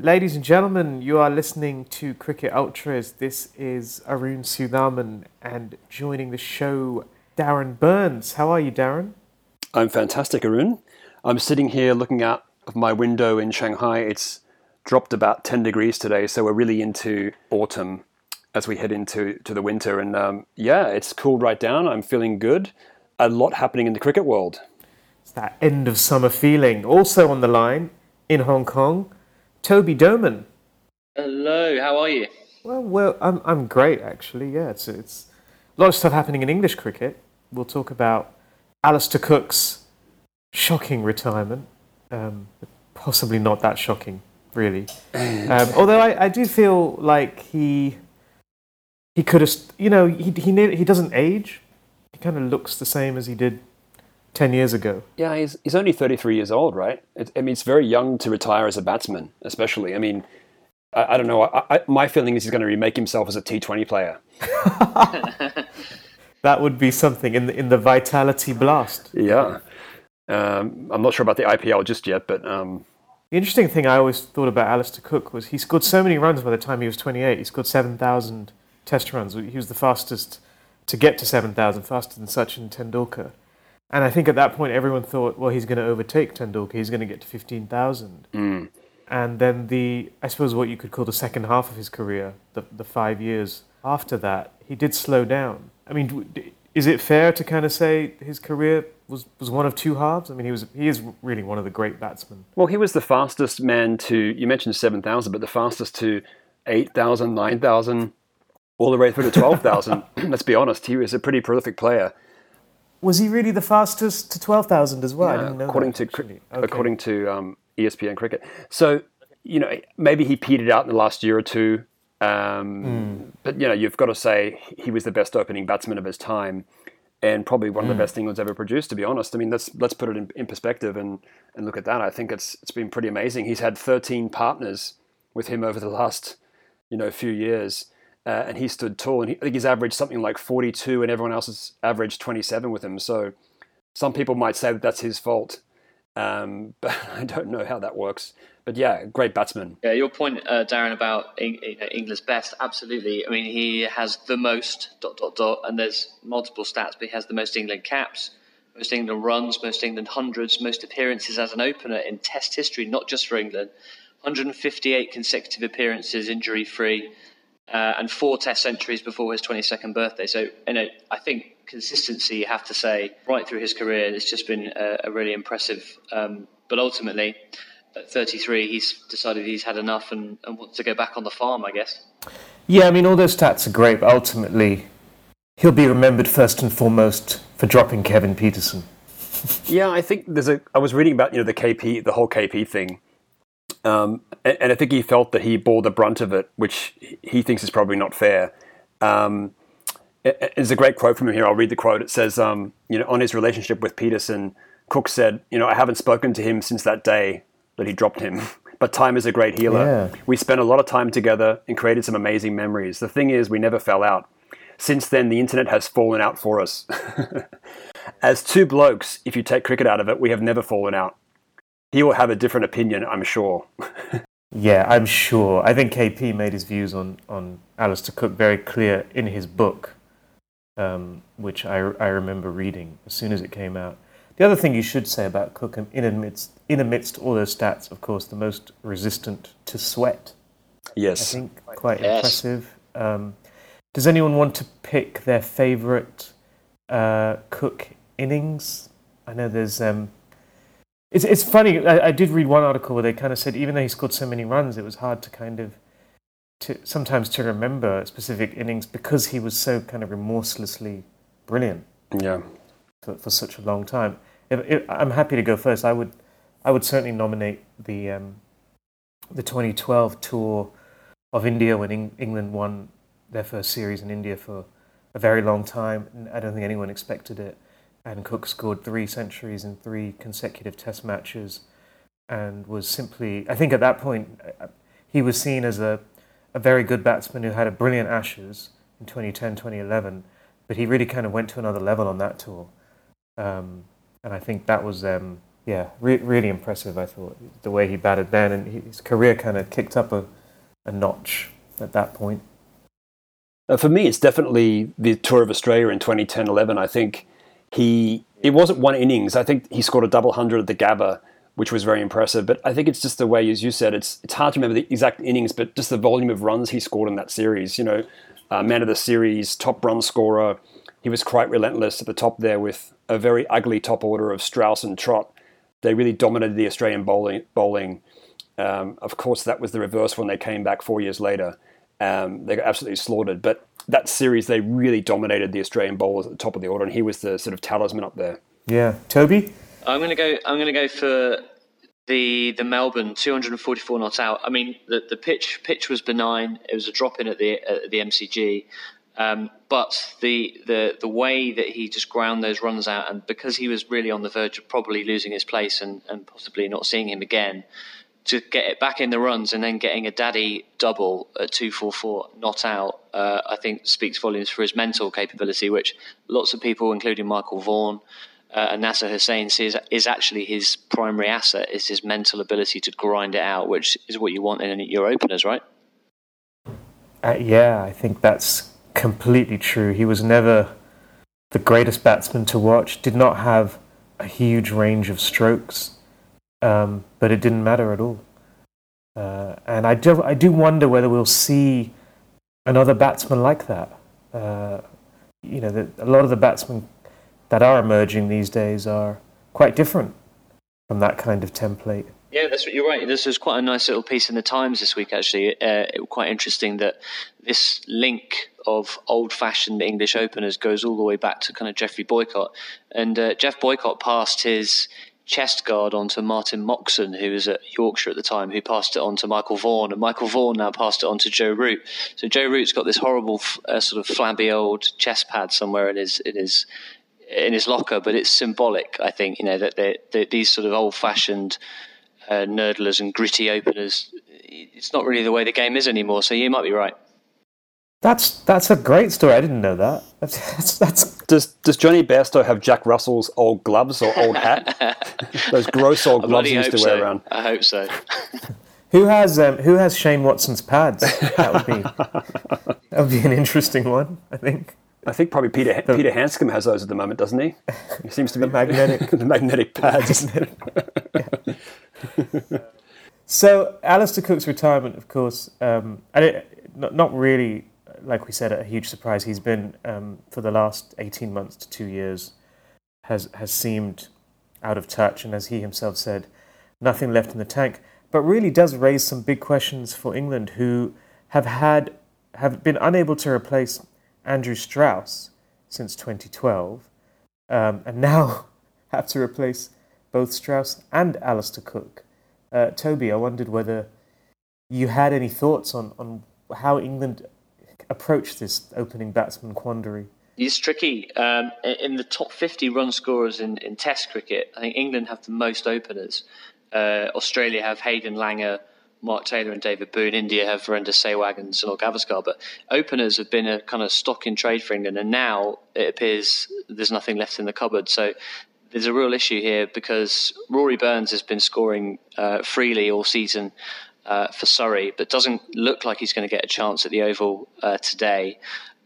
Ladies and gentlemen, you are listening to Cricket Ultras. This is Arun Sudhaman and joining the show, Darren Burns. How are you, Darren? I'm fantastic, Arun. I'm sitting here looking out of my window in Shanghai. It's dropped about 10 degrees today, so we're really into autumn as we head into to the winter. And um, yeah, it's cooled right down. I'm feeling good. A lot happening in the cricket world. It's that end of summer feeling. Also on the line in Hong Kong, Toby Doman. Hello, how are you? Well, well, I'm I'm great actually. Yeah, it's it's a lot of stuff happening in English cricket. We'll talk about Alastair Cook's shocking retirement. Um, possibly not that shocking, really. Um, although I, I do feel like he he could have, you know, he he he doesn't age. He kind of looks the same as he did ten years ago. Yeah, he's, he's only 33 years old, right? It, I mean, it's very young to retire as a batsman, especially. I mean, I, I don't know. I, I, my feeling is he's going to remake himself as a T20 player. That would be something in the in the Vitality Blast. Yeah. Um, I'm not sure about the IPL just yet, but um, The interesting thing I always thought about Alastair Cook was he scored so many runs by the time he was 28. He scored 7,000 test runs. He was the fastest to get to 7,000, faster than Sachin Tendulkar. And I think at that point everyone thought, well, he's going to overtake Tendulkar. He's going to get to 15,000. mm, And then the, I suppose what you could call the second half of his career, the, the five years after that, he did slow down. I mean, is it fair to kind of say his career was, was one of two halves? I mean, he was he is really one of the great batsmen. well, he was the fastest man to, you mentioned 7,000, but the fastest to 8,000, 9,000, all the way through to 12,000. Let's be honest, he was a pretty prolific player. Was he really the fastest to 12,000 as well? I Yeah, didn't know according that, to Okay. according to um, ESPN Cricket. So you know maybe he petered out in the last year or two, um, Hmm. but you know you've got to say he was the best opening batsman of his time, and probably one of Hmm. the best England's ever produced. To be honest, I mean let's let's put it in, in perspective and and look at that. I think it's it's been pretty amazing. He's had 13 partners with him over the last you know few years. Uh, and he stood tall, and he, I think he's averaged something like 42, and everyone else has averaged 27 with him. So, some people might say that that's his fault, um, but I don't know how that works. But yeah, great batsman. Yeah, your point, uh, Darren, about Eng- England's best, absolutely. I mean, he has the most dot dot dot, and there's multiple stats, but he has the most England caps, most England runs, most England hundreds, most appearances as an opener in Test history, not just for England. 158 consecutive appearances, injury free, uh, and four Test centuries before his 22nd birthday. So, you know, I think consistency, you have to say, right through his career, it's just been a, a really impressive. Um, but ultimately, at 33, he's decided he's had enough and, and wants to go back on the farm, I guess. Yeah, I mean, all those stats are great, but ultimately, he'll be remembered first and foremost for dropping Kevin Pietersen. Yeah, I think there's a. I was reading about you know the KP, the whole KP thing, um, and, and I think he felt that he bore the brunt of it, which he thinks is probably not fair. Um, it- it- there's a great quote from him here. I'll read the quote. It says, um, you know, on his relationship with Pietersen, Cook said, you know, I haven't spoken to him since that day that he dropped him. But time is a great healer. Yeah. We spent a lot of time together and created some amazing memories. The thing is, we never fell out. Since then, the internet has fallen out for us. As two blokes, if you take cricket out of it, we have never fallen out. He will have a different opinion, I'm sure. Yeah, I'm sure. I think KP made his views on, on Alastair Cook very clear in his book, um, which I, I remember reading as soon as it came out. The other thing you should say about Cook, um, in amidst, in amidst all those stats, of course, the most resistant to sweat. Yes. I think quite Yes. impressive. Um, does anyone want to pick their favourite uh, Cook innings? I know there's. Um, it's it's funny. I, I did read one article where they kind of said even though he scored so many runs, it was hard to kind of to sometimes to remember specific innings because he was so kind of remorselessly brilliant Yeah. for, for such a long time. If, if, I'm happy to go first. I would, I would certainly nominate the um, the 2012 tour of India when Eng- England won their first series in India for a very long time. I don't think anyone expected it. And Cook scored three centuries in three consecutive Test matches, and was simply. I think at that point uh, he was seen as a a very good batsman who had a brilliant Ashes in 2010, 2011, but he really kind of went to another level on that tour. Um, and I think that was, um, yeah, re- really impressive. I thought the way he batted then, and his career kind of kicked up a, a notch at that point. Uh, for me, it's definitely the Tour of Australia in 2010-11. I think he it wasn't one innings. I think he scored a double hundred at the Gabba, which was very impressive. But I think it's just the way, as you said, it's it's hard to remember the exact innings, but just the volume of runs he scored in that series. You know, uh, man of the series, top run scorer. He was quite relentless at the top there with a very ugly top order of Strauss and Trott. They really dominated the Australian bowling. bowling. Um, of course, that was the reverse when they came back four years later. Um, they got absolutely slaughtered. But that series, they really dominated the Australian bowlers at the top of the order, and he was the sort of talisman up there. Yeah, Toby. I'm gonna go. I'm gonna go for the the Melbourne 244 not out. I mean, the the pitch pitch was benign. It was a drop in at the at the MCG. Um, but the, the the way that he just ground those runs out, and because he was really on the verge of probably losing his place and, and possibly not seeing him again, to get it back in the runs and then getting a daddy double at 244 not out, uh, I think speaks volumes for his mental capability, which lots of people, including Michael Vaughan uh, and Nasser Hussain, sees is actually his primary asset, is his mental ability to grind it out, which is what you want in your openers, right? Uh, yeah, I think that's completely true. He was never the greatest batsman to watch, did not have a huge range of strokes um, but it didn't matter at all. Uh, and I do, I do wonder whether we'll see another batsman like that. Uh, you know, the, a lot of the batsmen that are emerging these days are quite different from that kind of template. Yeah, that's what you're right. This was quite a nice little piece in the Times this week, actually. Uh, it quite interesting that this link of old-fashioned English openers goes all the way back to kind of Geoffrey Boycott, and uh, Geoff Boycott passed his chest guard onto Martin Moxon, who was at Yorkshire at the time, who passed it on to Michael Vaughan, and Michael Vaughan now passed it on to Joe Root. So Joe Root's got this horrible, uh, sort of flabby old chest pad somewhere in his in his in his locker, but it's symbolic. I think you know that they, they, these sort of old-fashioned uh, nurdlers and gritty openers. It's not really the way the game is anymore. So you might be right. That's that's a great story. I didn't know that. That's, that's, Does Does Jonny Bairstow have Jack Russell's old gloves or old hat? Those gross old gloves he used to so. wear around. I hope so. who has um, Who has Shane Watson's pads? That would be that would be an interesting one. I think. I think probably Peter the, Peter Handscomb has those at the moment, doesn't he? He seems to be the magnetic the magnetic pads. so Alastair Cook's retirement, of course, um, and it, not, not really like we said, a huge surprise. He's been um, for the last eighteen months to two years has has seemed out of touch, and as he himself said, nothing left in the tank. But really does raise some big questions for England, who have had have been unable to replace Andrew Strauss since 2012, um, and now have to replace both Strauss and Alastair Cook. Uh, Toby, I wondered whether you had any thoughts on, on how England approach this opening batsman quandary? It's tricky. Um, in the top 50 run scorers in, in Test cricket, I think England have the most openers. Uh, Australia have Hayden Langer, Mark Taylor, and David Boon. India have Virender Sehwag and Sunil Gavaskar. But openers have been a kind of stock in trade for England, and now it appears there's nothing left in the cupboard. So there's a real issue here because Rory Burns has been scoring uh, freely all season uh, for Surrey, but doesn't look like he's going to get a chance at the Oval uh, today.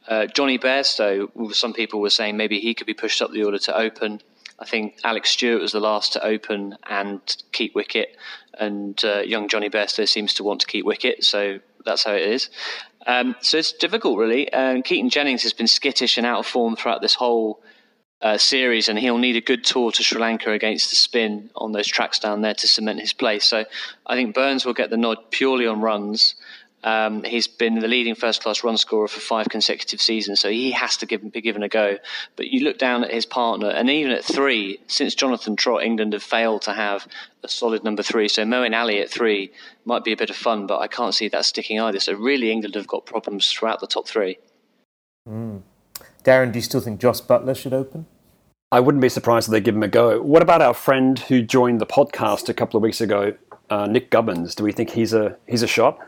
Uh, Jonny Bairstow, some people were saying maybe he could be pushed up the order to open. I think Alex Stewart was the last to open and keep wicket, and uh, young Jonny Bairstow seems to want to keep wicket, so that's how it is. Um, so it's difficult, really. Um, Keaton Jennings has been skittish and out of form throughout this whole uh, series, and he'll need a good tour to Sri Lanka against the spin on those tracks down there to cement his place. So I think Burns will get the nod purely on runs. Um, he's been the leading first class run scorer for five consecutive seasons, so he has to give, be given a go. But you look down at his partner, and even at three, since Jonathan Trott, England have failed to have a solid number three. So Moeen Ali at three might be a bit of fun, but I can't see that sticking either. So really, England have got problems throughout the top three. Mm. Darren, do you still think Jos Buttler should open? I wouldn't be surprised if they give him a go. What about our friend who joined the podcast a couple of weeks ago, uh, Nick Gubbins? Do we think he's a he's a shot?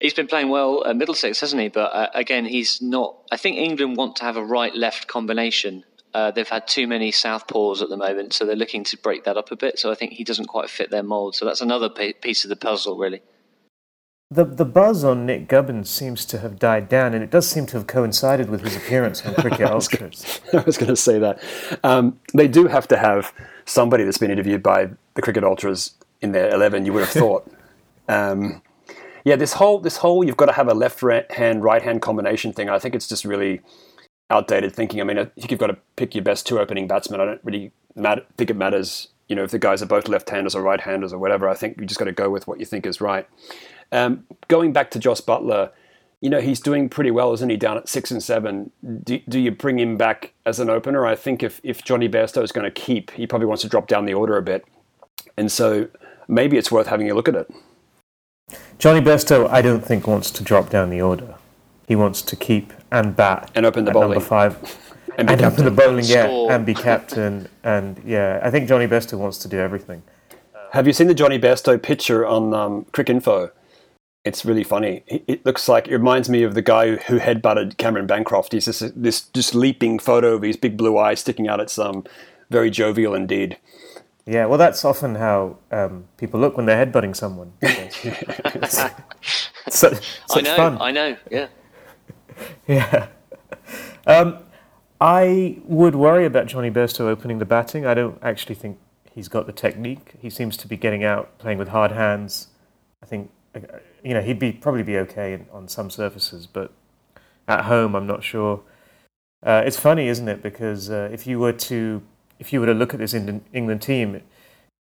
He's been playing well at Middlesex, hasn't he? But uh, again, he's not. I think England want to have a right-left combination. Uh, they've had too many southpaws at the moment, so they're looking to break that up a bit. So I think he doesn't quite fit their mould. So that's another piece of the puzzle, really. The the buzz on Nick Gubbins seems to have died down, and it does seem to have coincided with his appearance on Cricket Ultras. I was going to say that um, they do have to have somebody that's been interviewed by the Cricket Ultras in their eleven. You would have thought. um, yeah, this whole this whole you've got to have a left hand right hand combination thing. I think it's just really outdated thinking. I mean, I think you've got to pick your best two opening batsmen. I don't really matter, think it matters. You know, if the guys are both left-handers or right-handers or whatever. I think you just got to go with what you think is right. Um, going back to Jos Buttler, you know, he's doing pretty well, isn't he, down at six and seven? Do, do you bring him back as an opener? I think if, if Jonny Bairstow is going to keep, he probably wants to drop down the order a bit. And so maybe it's worth having a look at it. Jonny Bairstow, I don't think, wants to drop down the order. He wants to keep and bat and open the bowling. Number five. and, and open the bowling, yeah, and be captain. And yeah, I think Jonny Bairstow wants to do everything. Have you seen the Jonny Bairstow picture on um, Cricinfo? It's really funny. It looks like it reminds me of the guy who headbutted Cameron Bancroft. He's this this just leaping photo of his big blue eyes sticking out. It's um, very jovial indeed. Yeah, well, that's often how um, people look when they're headbutting someone. such, such I know, fun. I know, yeah. yeah. Um, I would worry about Jonny Bairstow opening the batting. I don't actually think he's got the technique. He seems to be getting out, playing with hard hands. I think uh, you know he'd be probably be okay in, on some surfaces, but at home, I'm not sure. Uh, it's funny, isn't it? Because uh, if you were to if you were to look at this England team,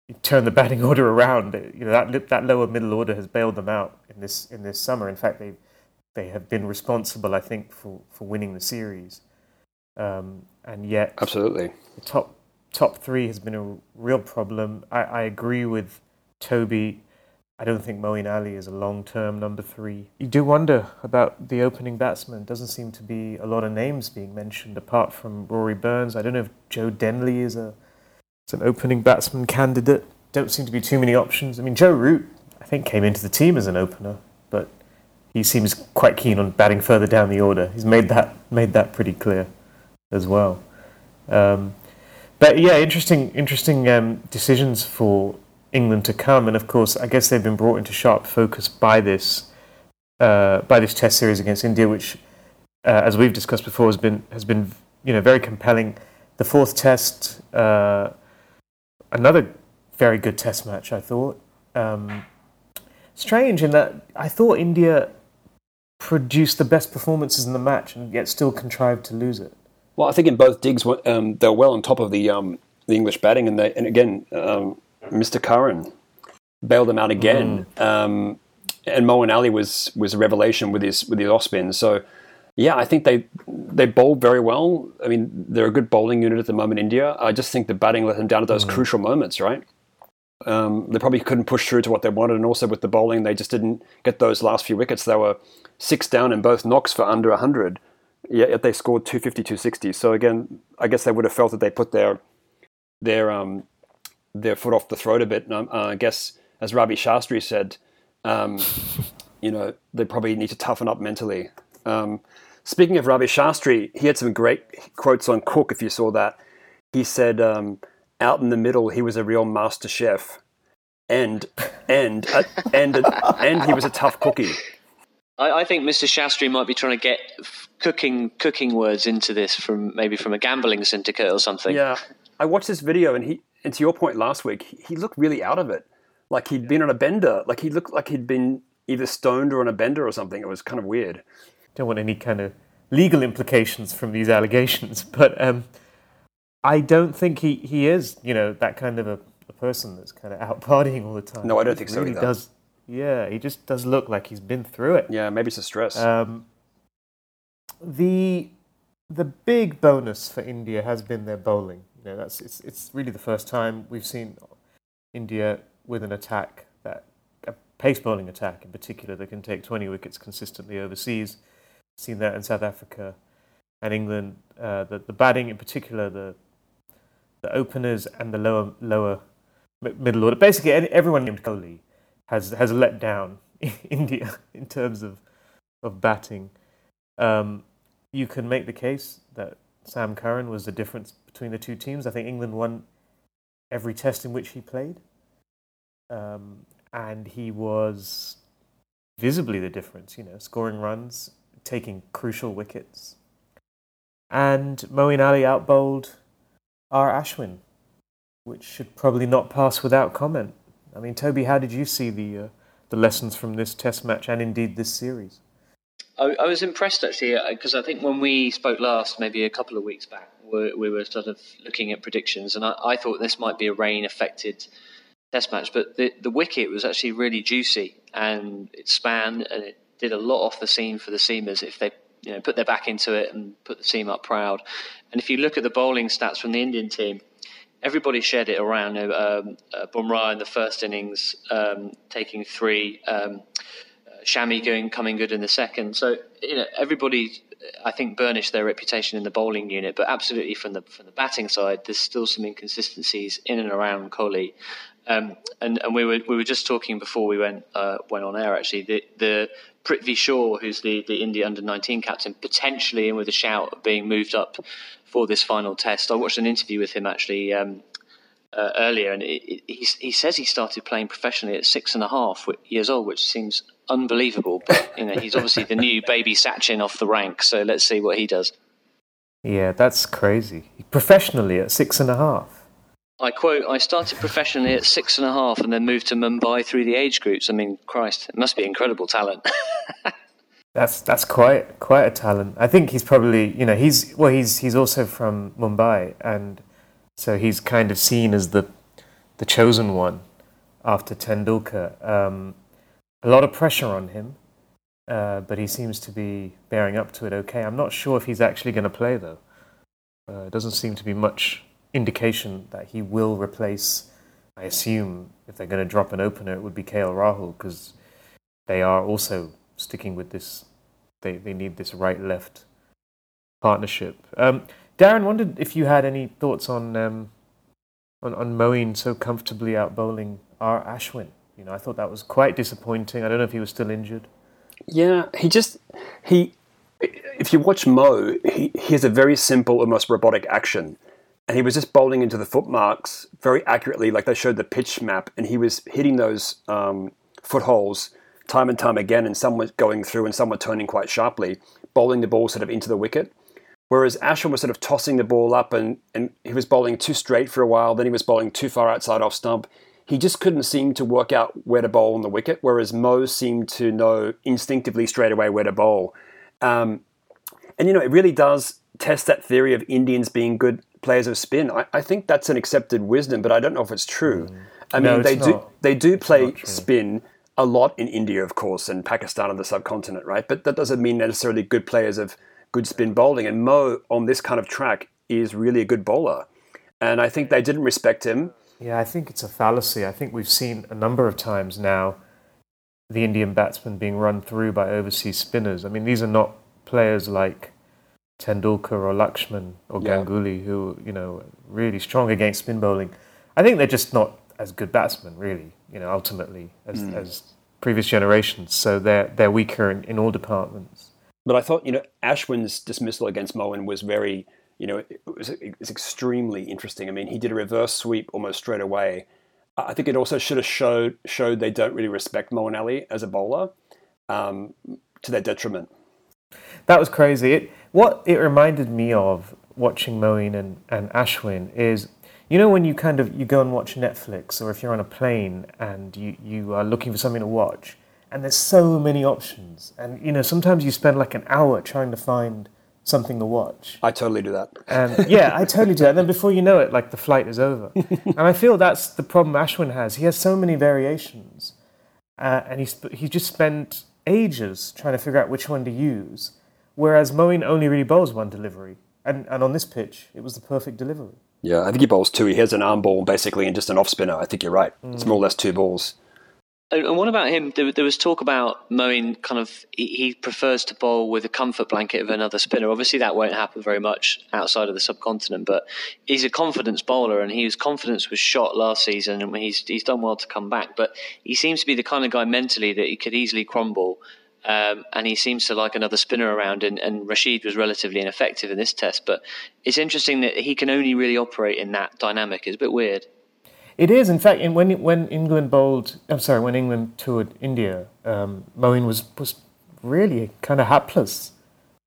you turn the batting order around. You know that that lower middle order has bailed them out in this in this summer. In fact, they they have been responsible, I think, for, for winning the series. Um, and yet, absolutely, the top top three has been a real problem. I, I agree with Toby. I don't think Moeen Ali is a long term number three. You do wonder about the opening batsman. Doesn't seem to be a lot of names being mentioned apart from Rory Burns. I don't know if Joe Denly is a is an opening batsman candidate. Don't seem to be too many options. I mean, Joe Root, I think, came into the team as an opener, but he seems quite keen on batting further down the order. He's made that made that pretty clear as well. Um, but yeah, interesting interesting um, decisions for England to come, and of course, I guess they've been brought into sharp focus by this uh, by this Test series against India, which, uh, as we've discussed before, has been has been you know very compelling. The fourth Test, uh, another very good Test match, I thought. Um, strange in that I thought India produced the best performances in the match and yet still contrived to lose it. Well, I think in both digs, um, they were well on top of the um, the English batting, and they and again um, Mr. Curran bailed them out again. Mm. Um, and Moeen Ali was was a revelation with his with his off spin. So yeah, I think they they bowled very well. I mean, they're a good bowling unit at the moment. India. I just think the batting let them down at those mm. crucial moments. Right. Um, they probably couldn't push through to what they wanted, and also with the bowling, they just didn't get those last few wickets. They were six down in both knocks for under 100. Yet they scored 250, 260. So again, I guess they would have felt that they put their their um, their foot off the throat a bit. And um, uh, I guess, as Ravi Shastri said, um, you know, they probably need to toughen up mentally. Um, speaking of Ravi Shastri, he had some great quotes on Cook, if you saw that. He said, um, out in the middle, he was a real master chef. And and uh, and uh, and he was a tough cookie. I, I, think Mr. Shastri might be trying to get cooking cooking words into this from maybe from a gambling syndicate or something. Yeah, I watched this video and he and to your point last week, he, looked really out of it. Like he'd been on a bender. Like he looked like he'd been either stoned or on a bender or something. It was kind of weird. Don't want any kind of legal implications from these allegations, but um, I don't think he, he is, you know, that kind of a, a person that's kind of out partying all the time. No, I don't think he so really either. Does, yeah, he just does look like he's been through it. Yeah, maybe it's a stress. Um, the the big bonus for India has been their bowling. You know, that's it's it's really the first time we've seen India with an attack that a pace bowling attack in particular that can take 20 wickets consistently overseas. Seen that in South Africa and England. Uh, the the batting in particular, the the openers and the lower lower middle order. Basically, everyone named Kohli has has let down India in terms of of batting. Um, you can make the case that Sam Curran was the difference between the two teams. I think England won every test in which he played. Um, and he was visibly the difference, you know, scoring runs, taking crucial wickets. And Moeen Ali outbowled R. Ashwin, which should probably not pass without comment. I mean, Toby, how did you see the uh, the lessons from this Test match and indeed this series? I, I was impressed actually because uh, I think when we spoke last, maybe a couple of weeks back, we, we were sort of looking at predictions, and I, I thought this might be a rain affected Test match, but the the wicket was actually really juicy and it spanned and it did a lot off the seam for the seamers if they you know put their back into it and put the seam up proud. And if you look at the bowling stats from the Indian team, everybody shared it around. Um, uh, Bumrah in the first innings um, taking three, um, Shami going coming good in the second. So you know everybody. I think burnished their reputation in the bowling unit, but absolutely from the from the batting side, there's still some inconsistencies in and around Kohli. Um, and, and we were we were just talking before we went uh, went on air. Actually, the, the Prithvi Shaw, who's the, the India under 19 captain, potentially in with a shout of being moved up for this final test. I watched an interview with him actually um, uh, earlier, and it, it, he, he says he started playing professionally at six and a half years old, which seems unbelievable. But you know, he's obviously the new baby Sachin off the rank. So let's see what he does. Yeah, that's crazy. Professionally at six and a half. I quote, I started professionally at six and a half and then moved to Mumbai through the age groups. I mean, Christ, it must be incredible talent. that's that's quite quite a talent. I think he's probably you know he's well he's he's also from Mumbai and so he's kind of seen as the the chosen one after Tendulkar. Um, a lot of pressure on him, uh, but he seems to be bearing up to it okay. I'm not sure if he's actually going to play though. Uh, it doesn't seem to be much indication that he will replace. I assume if they're going to drop an opener, it would be KL Rahul because they are also sticking with this. They they need this right left partnership. Um, Darren wondered if you had any thoughts on um, on, on Moeen so comfortably out bowling R Ashwin. You know, I thought that was quite disappointing. I don't know if he was still injured. Yeah, he just he. If you watch Mo, he, he has a very simple, almost robotic action and he was just bowling into the footmarks very accurately, like they showed the pitch map, and he was hitting those um, footholes time and time again, and some were going through and some were turning quite sharply, bowling the ball sort of into the wicket. Whereas Ashwin was sort of tossing the ball up and, and he was bowling too straight for a while, then he was bowling too far outside off stump. He just couldn't seem to work out where to bowl on the wicket, whereas Mo seemed to know instinctively straight away where to bowl. Um, and you know, it really does test that theory of Indians being good players of spin. I, I, think that's an accepted wisdom, but I don't know if it's true. Mm. I mean, no, they do they do play spin a lot in India, of course, and Pakistan and the subcontinent, right? But that doesn't mean necessarily good players of good spin bowling. And Mo on this kind of track is really a good bowler, and I think they didn't respect him. Yeah, I think it's a fallacy. I think we've seen a number of times now the Indian batsmen being run through by overseas spinners. I mean, these are not players like Tendulkar or Laxman or yeah. Ganguly, who you know really strong against spin bowling. I think they're just not as good batsmen, really. You know, ultimately as, mm. as previous generations. So they're they're weaker in, in all departments. But I thought you know Ashwin's dismissal against Moeen was very you know it was, it was extremely interesting. I mean, he did a reverse sweep almost straight away. I think it also should have showed showed they don't really respect Moeen Ali as a bowler um, to their detriment. That was crazy. It, what it reminded me of watching Moeen and, and Ashwin is, you know, when you kind of you go and watch Netflix, or if you're on a plane and you, you are looking for something to watch, and there's so many options, and you know, sometimes you spend like an hour trying to find something to watch. I totally do that. And yeah, I totally do that. And then before you know it, like the flight is over. and I feel that's the problem Ashwin has. He has so many variations, uh, and he's he just spent ages trying to figure out which one to use. Whereas Moeen only really bowls one delivery. And, and on this pitch, it was the perfect delivery. Yeah, I think he bowls two. He has an arm ball basically and just an off spinner. I think you're right. Mm. It's more or less two balls. And what about him? There, was talk about Moeen kind of he prefers to bowl with a comfort blanket of another spinner. Obviously, that won't happen very much outside of the subcontinent, but he's a confidence bowler, and his confidence was shot last season, and he's he's done well to come back. But he seems to be the kind of guy mentally that he could easily crumble Um, and he seems to like another spinner around, and, and Rashid was relatively ineffective in this test. But it's interesting that he can only really operate in that dynamic. It's a bit weird. It is, in fact, in, when when England bowled, I'm sorry, when England toured India, um, Moeen was was really kind of hapless.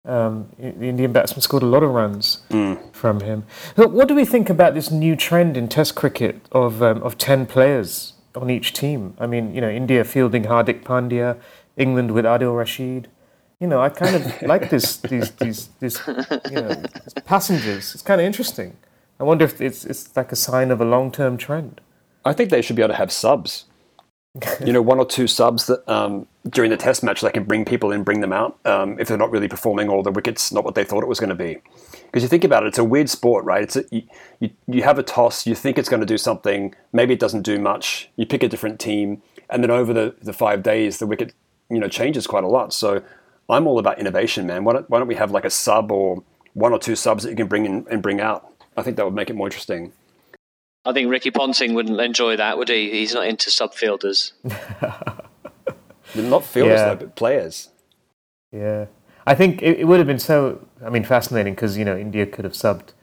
Um, the Indian batsman scored a lot of runs mm. from him. So what do we think about this new trend in Test cricket of um, of ten players on each team? I mean, you know, India fielding Hardik Pandya, England with Adil Rashid. You know, I kind of like this these these these you know passengers. It's kind of interesting. I wonder if it's it's like a sign of a long term trend. I think they should be able to have subs. you know, one or two subs that um, during the test match they can bring people in, bring them out um, if they're not really performing or the wicket's not what they thought it was going to be. Because you think about it, it's a weird sport, right? It's a, you, you, you have a toss, you think it's going to do something, maybe it doesn't do much. You pick a different team, and then over the, the five days, the wicket you know changes quite a lot. So I'm all about innovation, man. Why don't, why don't we have like a sub or one or two subs that you can bring in and bring out? I think that would make it more interesting. I think Ricky Ponting wouldn't enjoy that, would he? He's not into subfielders. They're not fielders, yeah. though, but players. Yeah. I think it, it would have been so, I mean, fascinating because, you know, India could have subbed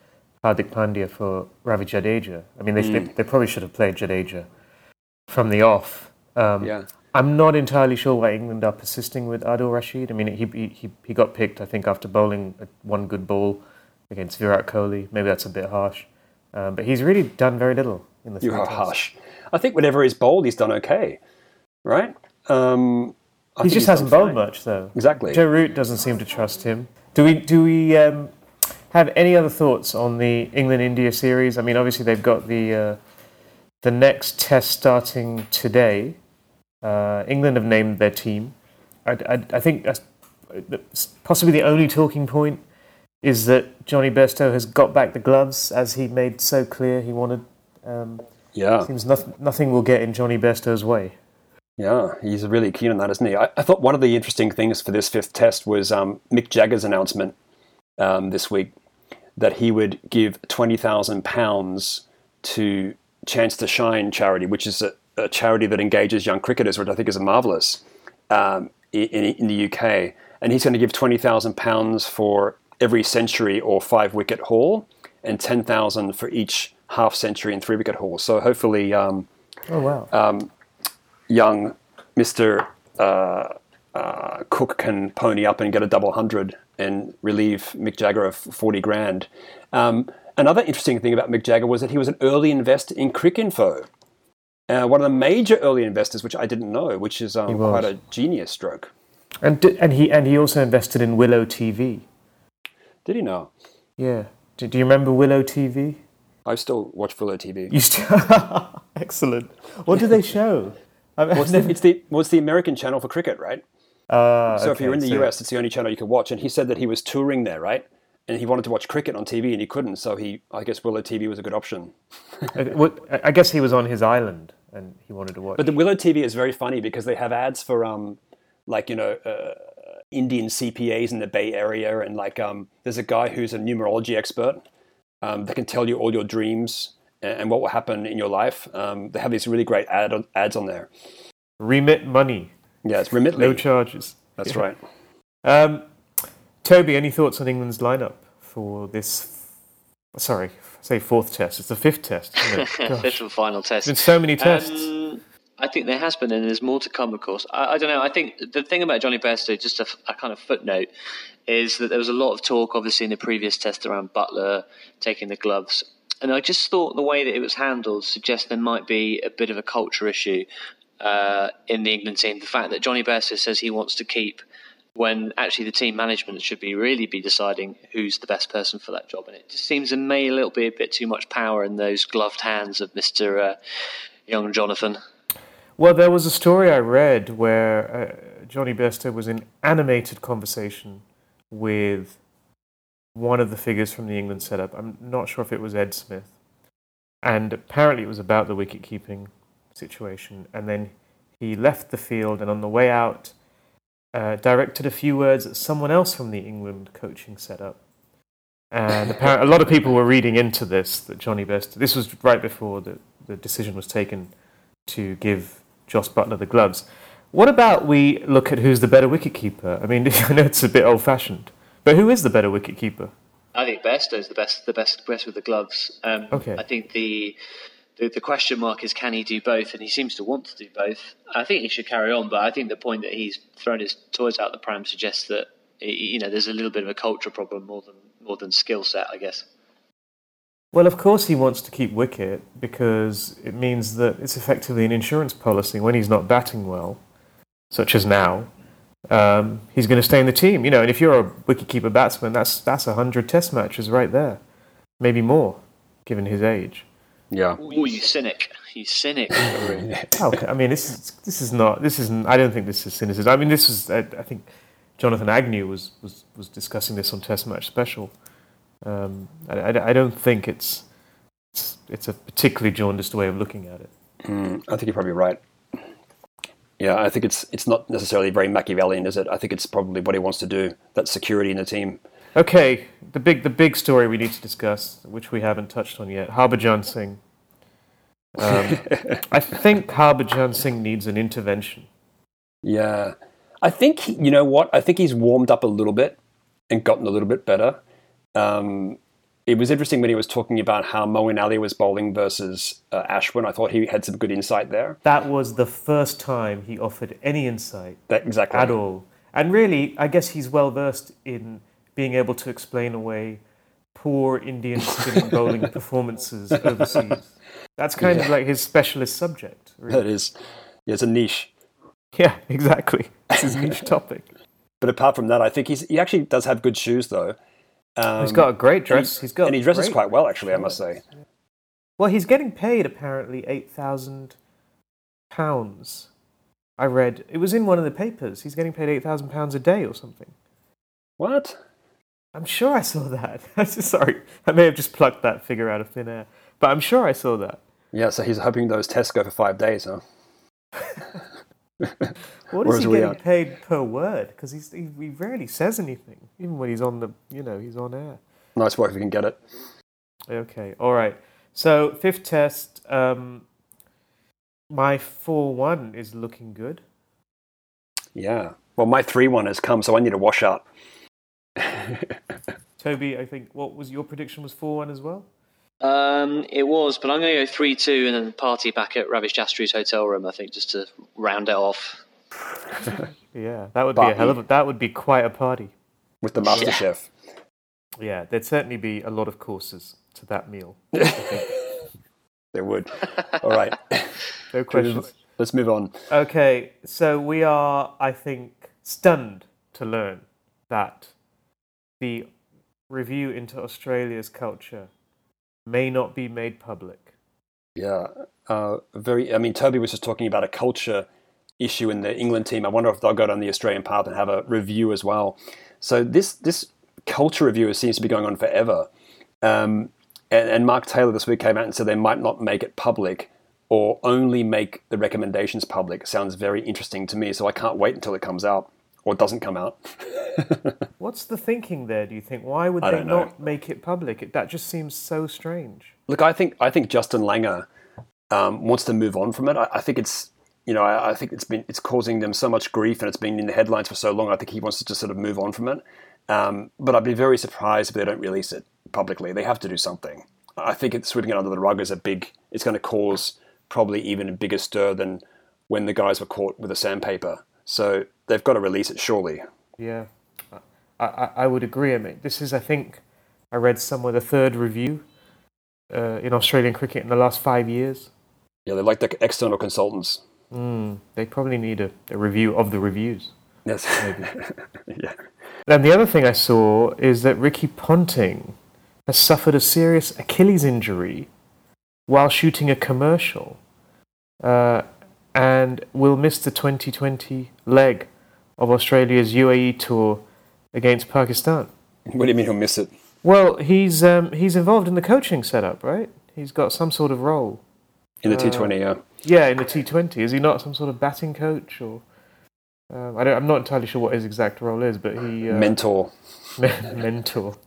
Hardik Pandya for Ravi Jadeja. I mean, they, mm. they, they, probably should have played Jadeja from the off. Um, yeah. I'm not entirely sure why England are persisting with Adil Rashid. I mean, he, he, he got picked, I think, after bowling one good ball against Virat Kohli. Maybe that's a bit harsh, um, but he's really done very little in the. You are harsh. I think whenever he's bowled, he's done okay, right? Um, he just hasn't bowled much, though. Exactly. Joe Root doesn't seem to trust him. Do we? Do we? Um, have any other thoughts on the England India series? I mean, obviously they've got the uh, the next test starting today. Uh, England have named their team. I, I, I think that's possibly the only talking point is that Jonny Bairstow has got back the gloves as he made so clear he wanted. Um, yeah. Seems nothing, nothing will get in Jonny Bairstow's way. Yeah, he's really keen on that, isn't he? I, I thought one of the interesting things for this fifth test was um, Mick Jagger's announcement um, this week that he would give £20,000 to Chance to Shine charity, which is a, a, charity that engages young cricketers, which I think is a marvellous um, in, in the UK. And he's going to give £20,000 for every century or five wicket haul, and 10,000 for each half century and three wicket haul. So hopefully, um, oh wow, um, young Mister uh, uh, Cook can pony up and get a double hundred and relieve Mick Jagger of forty grand. Um, another interesting thing about Mick Jagger was that he was an early investor in Cricinfo. Uh, one of the major early investors, which I didn't know, which is um, quite a genius stroke. And, and he and he also invested in Willow TV. Did he know? Yeah. Do, do you remember Willow TV? I still watch Willow TV. You still excellent. What do they show? what's the, it's the what's the American channel for cricket, right? Uh, so okay, if you're in the so... US, it's the only channel you can watch. And he said that he was touring there, right? And he wanted to watch cricket on TV, and he couldn't. So he, I guess, Willow TV was a good option. I guess he was on his island, and he wanted to watch. But the Willow TV is very funny because they have ads for um, like you know. Uh, Indian CPAs in the Bay Area, and like um, there's a guy who's a numerology expert um, that can tell you all your dreams and, and what will happen in your life. Um, they have these really great ad, ads on there. Remit money. Yeah, it's Remitly. No charges. That's right. Um, Toby, any thoughts on England's lineup for this? Sorry, say fourth test. It's the fifth test. fifth and final test. There's been so many tests. I think there has been, and there's more to come, of course. I, I don't know. I think the thing about Jonny Bairstow, just a, a, kind of footnote, is that there was a lot of talk, obviously, in the previous test around Buttler taking the gloves. And I just thought the way that it was handled suggests there might be a bit of a culture issue uh, in the England team. The fact that Jonny Bairstow says he wants to keep when actually the team management should be really be deciding who's the best person for that job. And it just seems to me a little bit a bit too much power in those gloved hands of Mr. Uh, young Jonathan. Well, there was a story I read where uh, Jonny Bairstow was in animated conversation with one of the figures from the England setup. I'm not sure if it was Ed Smith. And apparently it was about the wicket keeping situation. And then he left the field and on the way out uh, directed a few words at someone else from the England coaching setup. And apparently, a lot of people were reading into this that Jonny Bairstow. This was right before the, the decision was taken to give Jos Buttler the gloves. What about we look at who's the better wicketkeeper? I mean, I know it's a bit old-fashioned, but who is the better wicketkeeper? I think Bairstow is the best, the best, best with the gloves. Um, Okay. I think the, the the question mark is can he do both, and he seems to want to do both. I think he should carry on, but I think the point that he's thrown his toys out the pram suggests that you know there's a little bit of a culture problem more than more than skill set, I guess. Well, of course he wants to keep wicket because it means that it's effectively an insurance policy. When he's not batting well, such as now, um, he's going to stay in the team. You know, and if you're a wicketkeeper batsman, that's that's a hundred Test matches right there, maybe more, given his age. Yeah. Oh, you cynic! You cynic! How I mean, this is this is not this isn't. I don't think this is cynicism. I mean, this is. I, I think Jonathan Agnew was, was was discussing this on Test Match Special. Um, I, I, I don't think it's, it's it's a particularly jaundiced way of looking at it. Mm, I think you're probably right. Yeah, I think it's it's not necessarily very Machiavellian, is it? I think it's probably what he wants to do. That security in the team. Okay, the big the big story we need to discuss, which we haven't touched on yet, Harbhajan Singh. Um, I think Harbhajan Singh needs an intervention. Yeah, I think you know what? I think he's warmed up a little bit and gotten a little bit better. Um, it was interesting when he was talking about how Moeen Ali was bowling versus uh, Ashwin. I thought he had some good insight there. That was the first time he offered any insight That exactly. at all. And really, I guess he's well versed in being able to explain away poor Indian bowling performances overseas. That's kind of like his specialist subject. That Really. is, yeah, it's a niche. Yeah, exactly. It's his niche topic. But apart from that, I think he's he actually does have good shoes though. Um, He's got a great dress. He's got and he dresses quite well, actually. I must say. Well, he's getting paid apparently eight thousand pounds. I read it was in one of the papers. He's getting paid eight thousand pounds a day or something. What? I'm sure I saw that. Sorry, I may have just plucked that figure out of thin air, but I'm sure I saw that. Yeah, so he's hoping those tests go for five days, huh? What is he getting are- paid per word? Because he, he rarely says anything, even when he's on the you know he's on air. Nice work if you can get it. Okay, all right. So fifth test, um, my four one is looking good. Yeah. Well, my three one has come, so I need a washout. Toby, I think what was your prediction was four one as well. Um, it was, but I'm going to go three two and then party back at Ravi Shastri's hotel room. I think just to round it off. Yeah, that would be a hell of a, that would be quite a party. with the master chef. Yeah, there'd certainly be a lot of courses to that meal. There would. All right. No questions. Let's move on. Okay, so we are, I think, stunned to learn that the review into Australia's culture may not be made public. Yeah. Uh, very. I mean, Toby was just talking about a culture issue in the England team. I wonder if they'll go down the Australian path and have a review as well. So this this culture review seems to be going on forever. Um, and, and Mark Taylor this week came out and said they might not make it public or only make the recommendations public. Sounds very interesting to me. So I can't wait until it comes out or doesn't come out. What's the thinking there, do you think? Why would they know. not make it public? It, that just seems so strange. Look, I think I think Justin Langer um, wants to move on from it. I, I think it's you know I, I think it's been it's causing them so much grief and it's been in the headlines for so long. I think he wants to just sort of move on from it. Um, but I'd be very surprised if they don't release it publicly. They have to do something. I think it's sweeping it under the rug is a big. It's going to cause probably even a bigger stir than when the guys were caught with a sandpaper. So they've got to release it surely. Yeah, I, I, I would agree. I mean, this is, I think, I read somewhere the third review uh, in Australian cricket in the last five years. Yeah, they're like the external consultants. Mm, they probably need a, a review of the reviews. Yes. Maybe. yeah. And the other thing I saw is that Ricky Ponting has suffered a serious Achilles injury while shooting a commercial uh, and will miss the 2020 leg of Australia's UAE tour against Pakistan. What do you mean he'll miss it? Well, he's um, he's involved in the coaching setup, right? He's got some sort of role. In the Uh, T20, yeah. Yeah, in the T20. Is he not some sort of batting coach or? Um, I don't, I'm not entirely sure what his exact role is, but he uh, Mentor. Mentor.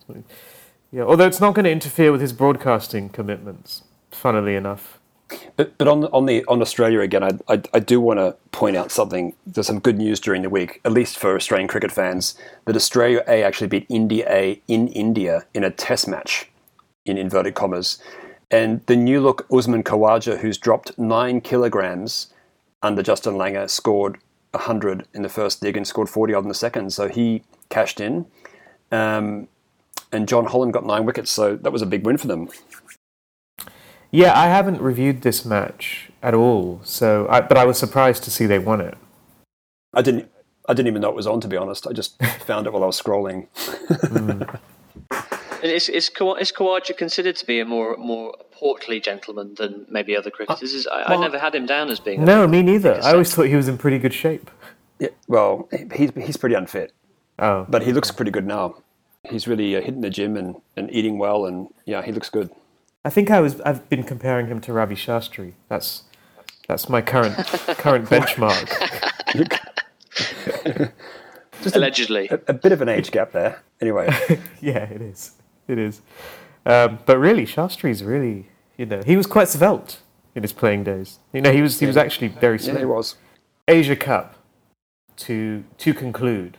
Yeah, although it's not going to interfere with his broadcasting commitments. Funnily enough, But but on on the on Australia again, I I, I do want to point out something. There's some good news during the week, at least for Australian cricket fans, that Australia A actually beat India A in India in a Test match, in inverted commas, and the new look Usman Khawaja, who's dropped nine kilograms under Justin Langer, scored 100 in the first dig and scored 40 odd in the second. So he cashed in. Um, and Jon Holland got nine wickets, so that was a big win for them. Yeah, I haven't reviewed this match at all, so I, but I was surprised to see they won it. I didn't. I didn't even know it was on. To be honest, I just found it while I was scrolling. mm. Is is, is Khawaja considered to be a more more portly gentleman than maybe other cricketers? I, well, I never had him down as being. No, me neither. I always thought he was in pretty good shape. Yeah, well, he's he's pretty unfit. Oh, but he looks pretty good now. He's really uh, hitting the gym and, and eating well, and yeah, he looks good. I think I was. I've been comparing him to Ravi Shastri. That's that's my current current benchmark. Just allegedly, a, a, bit of an age gap there. Anyway, yeah, it is. It is. Um, but really, Shastri's really, you know, he was quite svelte in his playing days. You know, he was he was actually very slim. Yeah, he was. Asia Cup. To to conclude,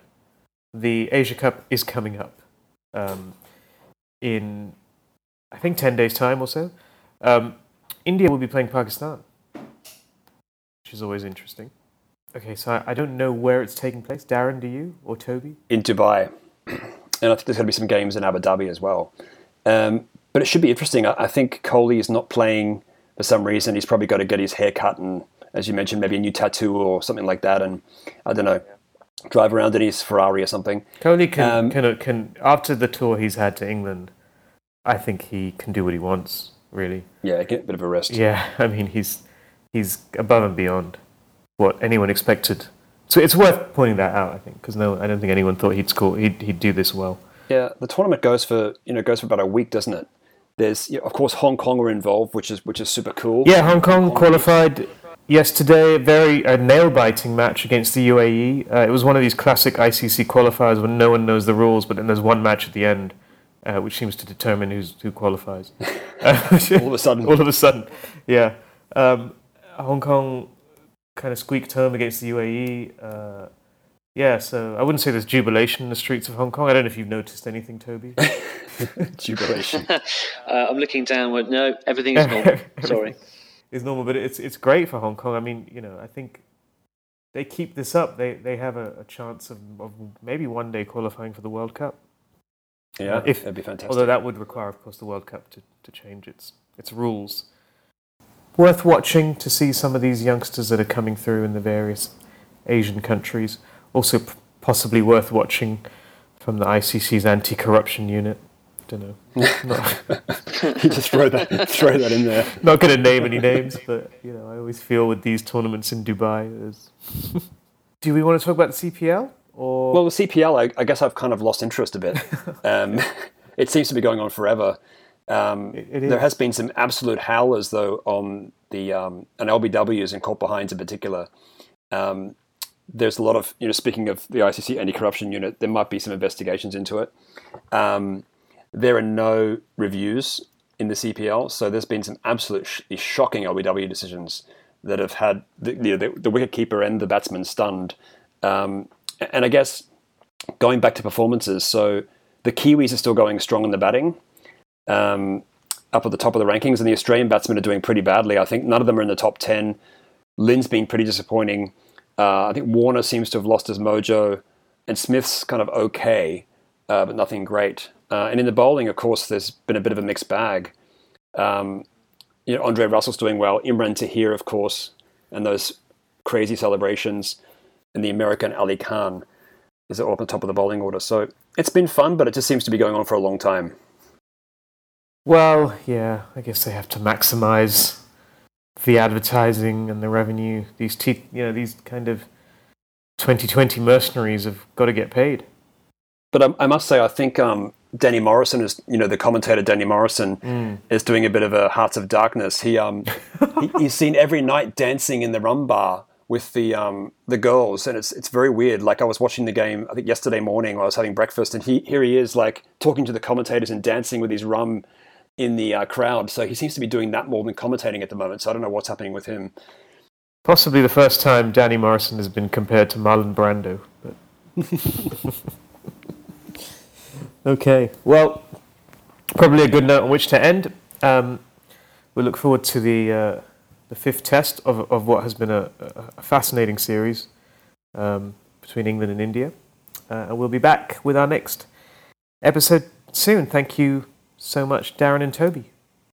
the Asia Cup is coming up um, in I think ten days time or so. Um, India will be playing Pakistan, which is always interesting. Okay, so I, I don't know where it's taking place. Darren, do you or Toby? In Dubai, and I think there's going to be some games in Abu Dhabi as well. Um, but it should be interesting. I, I think Kohli is not playing for some reason. He's probably got to get his hair cut and, as you mentioned, maybe a new tattoo or something like that. And I don't know, drive around in his Ferrari or something. Kohli can, um, can, can after the tour he's had to England, I think he can do what he wants. Really. Yeah, get a bit of a rest. Yeah, I mean he's he's above and beyond what anyone expected. So it's worth pointing that out, I think, because no, I don't think anyone thought he'd score. He'd, he'd do this well. Yeah, the tournament goes for you know goes for about a week, doesn't it? There's you know, of course Hong Kong are involved, which is which is super cool. Yeah, Hong Kong, Hong Kong qualified yesterday. A very a nail biting match against the UAE. Uh, it was one of these classic ICC qualifiers when no one knows the rules, but then there's one match at the end. Uh, which seems to determine who's, who qualifies. all of a sudden. all of a sudden, yeah. Um, Hong Kong kind of squeaked home against the UAE. Uh, yeah, so I wouldn't say there's jubilation in the streets of Hong Kong. I don't know if you've noticed anything, Toby. jubilation. uh, I'm looking downward. No, everything is normal. Sorry. Is normal, but it's it's great for Hong Kong. I mean, you know, I think they keep this up. They they have a, a chance of, of, maybe one day qualifying for the World Cup. Yeah, if, that'd be fantastic. Although that would require, of course, the World Cup to, to change its its rules. Worth watching to see some of these youngsters that are coming through in the various Asian countries also p- possibly worth watching from the ICC's anti-corruption unit. Don't know. you just throw that throw that in there. Not going to name any names, but you know, I always feel with these tournaments in Dubai. Do we want to talk about the CPL or? Well, the CPL, I, I guess I've kind of lost interest a bit. Um, it seems to be going on forever. Um, it, it there has been some absolute howlers though on the um, on LBWs and caught behinds in particular. Um, there's a lot of, you know, speaking of the ICC anti-corruption unit, there might be some investigations into it. Um, there are no reviews in the CPL, so there's been some absolutely shocking LBW decisions that have had the, the, the wicket keeper and the batsman stunned. Um, and I guess going back to performances, so the Kiwis are still going strong in the batting, um, up at the top of the rankings, and the Australian batsmen are doing pretty badly. I think none of them are in the top 10. Lynn's been pretty disappointing. Uh, I think Warner seems to have lost his mojo, and Smith's kind of okay, uh, but nothing great. Uh, and in the bowling, of course, there's been a bit of a mixed bag. Um, you know, Andre Russell's doing well. Imran Tahir, of course, and those crazy celebrations, and the American Ali Khan is all up on top of the bowling order. So it's been fun, but it just seems to be going on for a long time. Well, yeah, I guess they have to maximize the advertising and the revenue. These te- you know these kind of 2020 mercenaries have got to get paid. But I, I must say, I think um, Danny Morrison is, you know, the commentator Danny Morrison mm. is doing a bit of a Hearts of Darkness. He, um, he, he's seen every night dancing in the rum bar with the um, the girls, and it's it's very weird. Like I was watching the game, I think yesterday morning, while I was having breakfast, and he here he is, like talking to the commentators and dancing with his rum in the uh, crowd. So he seems to be doing that more than commentating at the moment. So I don't know what's happening with him. Possibly the first time Danny Morrison has been compared to Marlon Brando. But okay, well, probably a good note on which to end. Um, we look forward to the uh, the fifth test of of what has been a, a fascinating series um, between England and India, uh, and we'll be back with our next episode soon. Thank you so much, Darren and Toby.